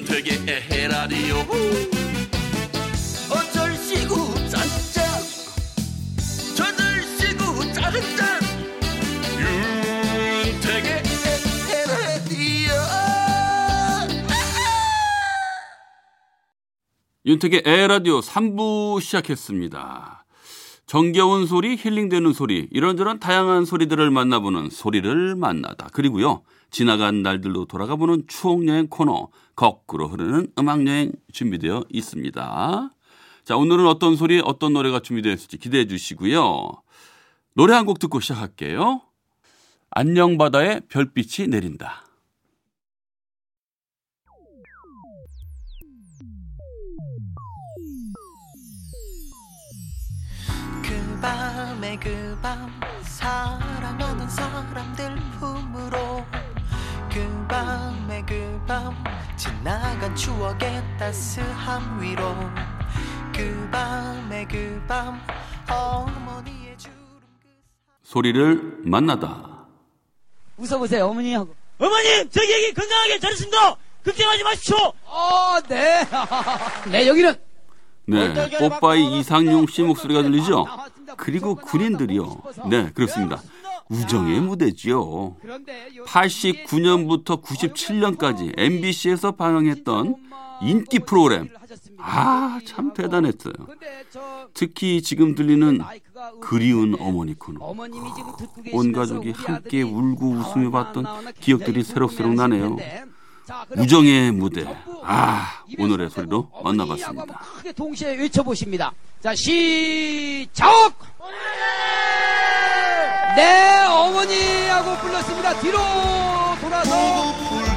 윤택의 에헤라디오. 어쩔 시구 짠짠. 저들 시구 짠짠. 윤택의 에헤라디오. 윤택의 에라디오 3부 시작했습니다. 정겨운 소리, 힐링되는 소리, 이런저런 다양한 소리들을 만나보는 소리를 만나다. 그리고요, 지나간 날들로 돌아가보는 추억여행 코너, 거꾸로 흐르는 음악여행 준비되어 있습니다. 자, 오늘은 어떤 소리, 어떤 노래가 준비되어 있을지 기대해 주시고요. 노래 한 곡 듣고 시작할게요. 안녕바다에 별빛이 내린다. 그 밤에 그 밤 사랑하는 사람들 품으로 그 밤에 그 밤 지나간 추억의 따스함 위로 그 밤에 그 밤 어머니의 주름 그 소리를 만나다. 웃어보세요, 어머니 하고. 어머님, 저기 애기 건강하게 잘했습니다. 걱정하지 마십시오. 어, 네. 네, 여기는. 네, 뽀빠이 이상용 씨 목소리가 들리죠? 그리고 군인들이요. 네, 그렇습니다. 우정의 무대지요. 89년부터 97년까지 MBC에서 방영했던 인기 프로그램. 아, 참 대단했어요. 특히 지금 들리는 그리운 어머니 코너. 온 가족이 함께 울고 웃으며 봤던 기억들이 새록새록 나네요. 우정의 무대. 아, 오늘의 소리로 만나봤습니다. 크게 동시에 외쳐보십니다. 자, 시작! 네, 어머니하고 불렀습니다. 뒤로 돌아서.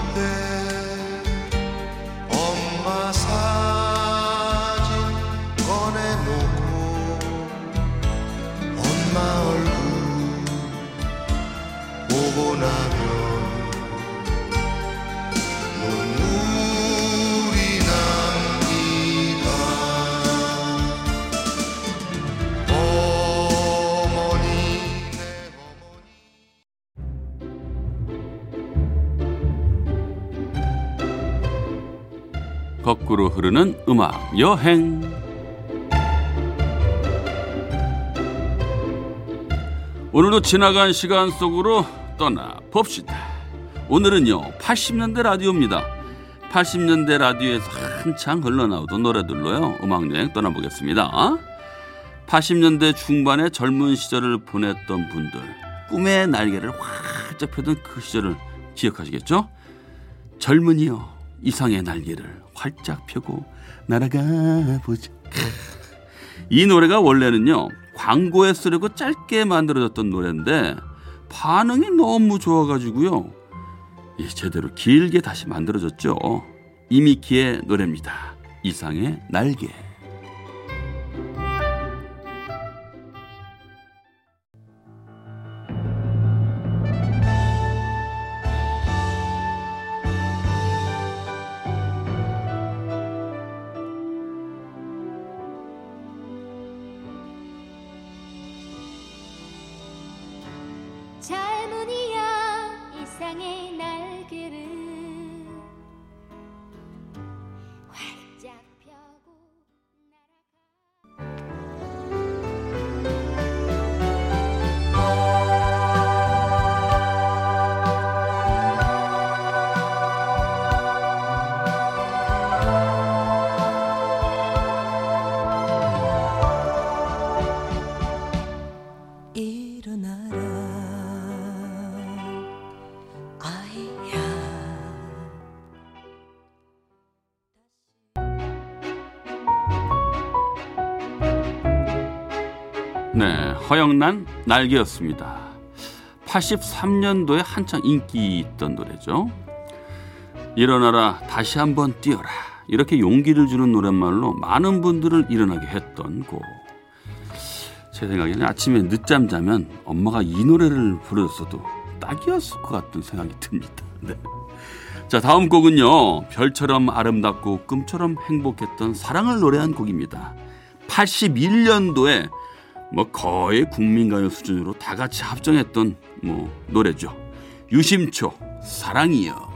거꾸로 흐르는 음악 여행. 오늘도 지나간 시간 속으로 떠나 봅시다. 오늘은요, 80년대 라디오입니다. 80년대 라디오에서 한창 흘러나오던 노래들로요, 음악여행 떠나보겠습니다. 80년대 중반의 젊은 시절을 보냈던 분들, 꿈의 날개를 활짝 펴던 그 시절을 기억하시겠죠? 젊은이여, 이상의 날개를 활짝 펴고 날아가 보자. 이 노래가 원래는요, 광고에 쓰려고 짧게 만들어졌던 노래인데, 반응이 너무 좋아가지고요, 예, 제대로 길게 다시 만들어졌죠. 이미키의 노래입니다. 이상의 날개. 젊은이여 이상의 허영란 날개였습니다. 83년도에 한창 인기 있던 노래죠. 일어나라 다시 한번 뛰어라 이렇게 용기를 주는 노랫말로 많은 분들을 일어나게 했던 곡. 제 생각에는 아침에 늦잠 자면 엄마가 이 노래를 불러줬어도 딱이었을 것 같은 생각이 듭니다. 네. 자 다음 곡은요 별처럼 아름답고 꿈처럼 행복했던 사랑을 노래한 곡입니다. 81년도에 뭐 거의 국민가요 수준으로 다 같이 합정했던 뭐 노래죠. 유심초 사랑이여.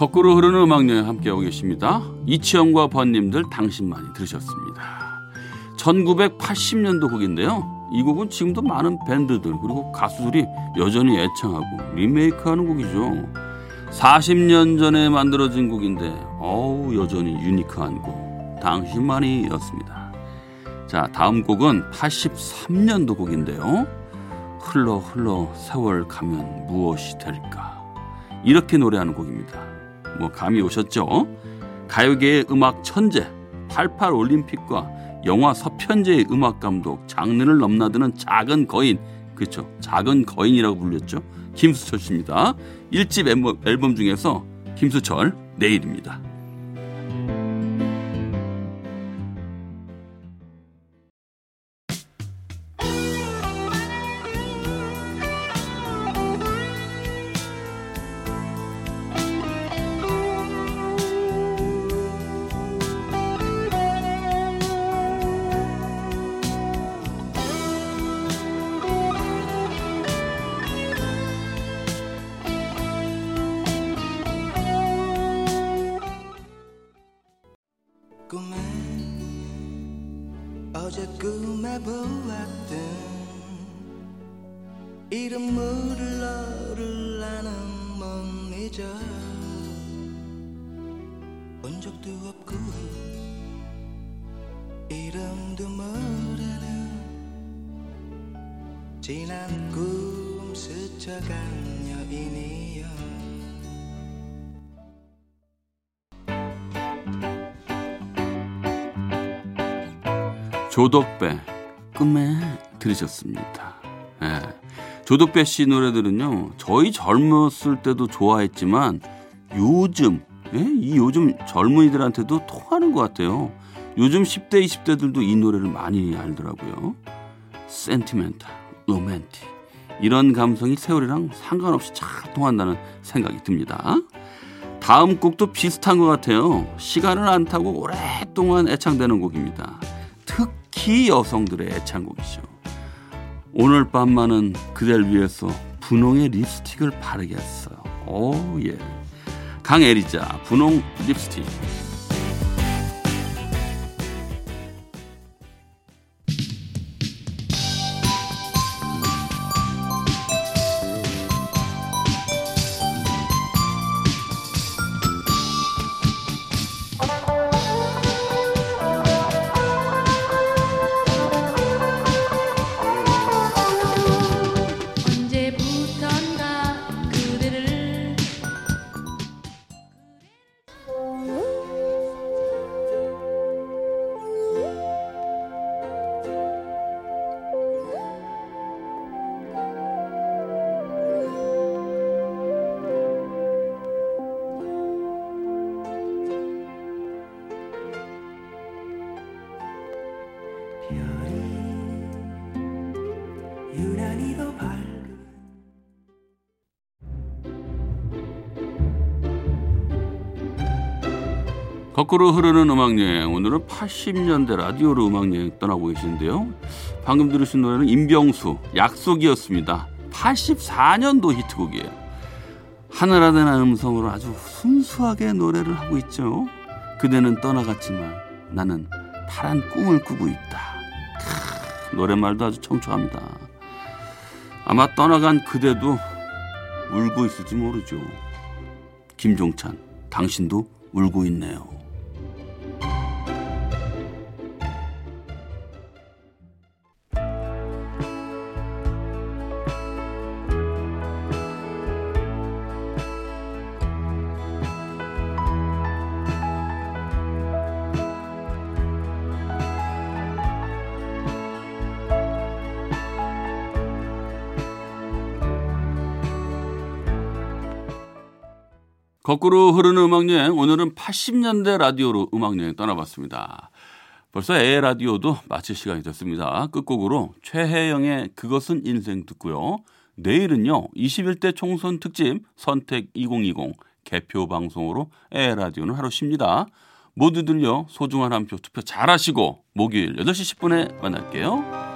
거꾸로 흐르는 음악 여행 함께하고 계십니다. 이치영과 번님들 당신만이 들으셨습니다. 1980년도 곡인데요. 이 곡은 지금도 많은 밴드들 그리고 가수들이 여전히 애창하고 리메이크하는 곡이죠. 40년 전에 만들어진 곡인데 어우 여전히 유니크한 곡 당신만이였습니다. 자 다음 곡은 83년도 곡인데요. 흘러 흘러 세월 가면 무엇이 될까 이렇게 노래하는 곡입니다. 뭐 감이 오셨죠? 가요계의 음악 천재, 88 올림픽과 영화 서편제의 음악 감독, 장르를 넘나드는 작은 거인, 그렇죠? 작은 거인이라고 불렸죠. 김수철 씨입니다. 1집 앨범, 중에서 김수철 내일입니다. 어제 꿈에 보았던 이름 물을 너를 나는 못 잊어 본 적도 없고 이름도 모르는 지난 꿈 스쳐간 여인이여 조덕배 꿈에 들으셨습니다. 예. 조덕배 씨 노래들은요 저희 젊었을 때도 좋아했지만 요즘 예? 이 요즘 젊은이들한테도 통하는 것 같아요. 요즘 10대 20대들도 이 노래를 많이 알더라고요. 센티멘탈, 로맨틱 이런 감성이 세월이랑 상관없이 잘 통한다는 생각이 듭니다. 다음 곡도 비슷한 것 같아요. 시간을 안 타고 오랫동안 애창되는 곡입니다. 특히 여성들의 애창곡이죠. 오늘 밤만은 그댈 위해서 분홍의 립스틱을 바르겠어요. 오 예. 강에리자 분홍 립스틱. 거꾸로 흐르는 음악 여행. 오늘은 80년대 라디오로 음악 여행 떠나고 계신데요. 방금 들으신 노래는 임병수 약속이었습니다. 84년도 히트곡이에요. 하늘하늘한 음성으로 아주 순수하게 노래를 하고 있죠. 그대는 떠나갔지만 나는 파란 꿈을 꾸고 있다. 크, 노랫말도 아주 청초합니다. 아마 떠나간 그대도 울고 있을지 모르죠. 김종찬, 당신도 울고 있네요. 거꾸로 흐르는 음악여행 오늘은 80년대 라디오로 음악여행 떠나봤습니다. 벌써 에 라디오도 마칠 시간이 됐습니다. 끝곡으로 최혜영의 그것은 인생 듣고요. 내일은요 21대 총선 특집 선택 2020 개표 방송으로 에 라디오는 하루 쉽니다. 모두들요 소중한 한 표 투표 잘하시고 목요일 8시 10분에 만날게요.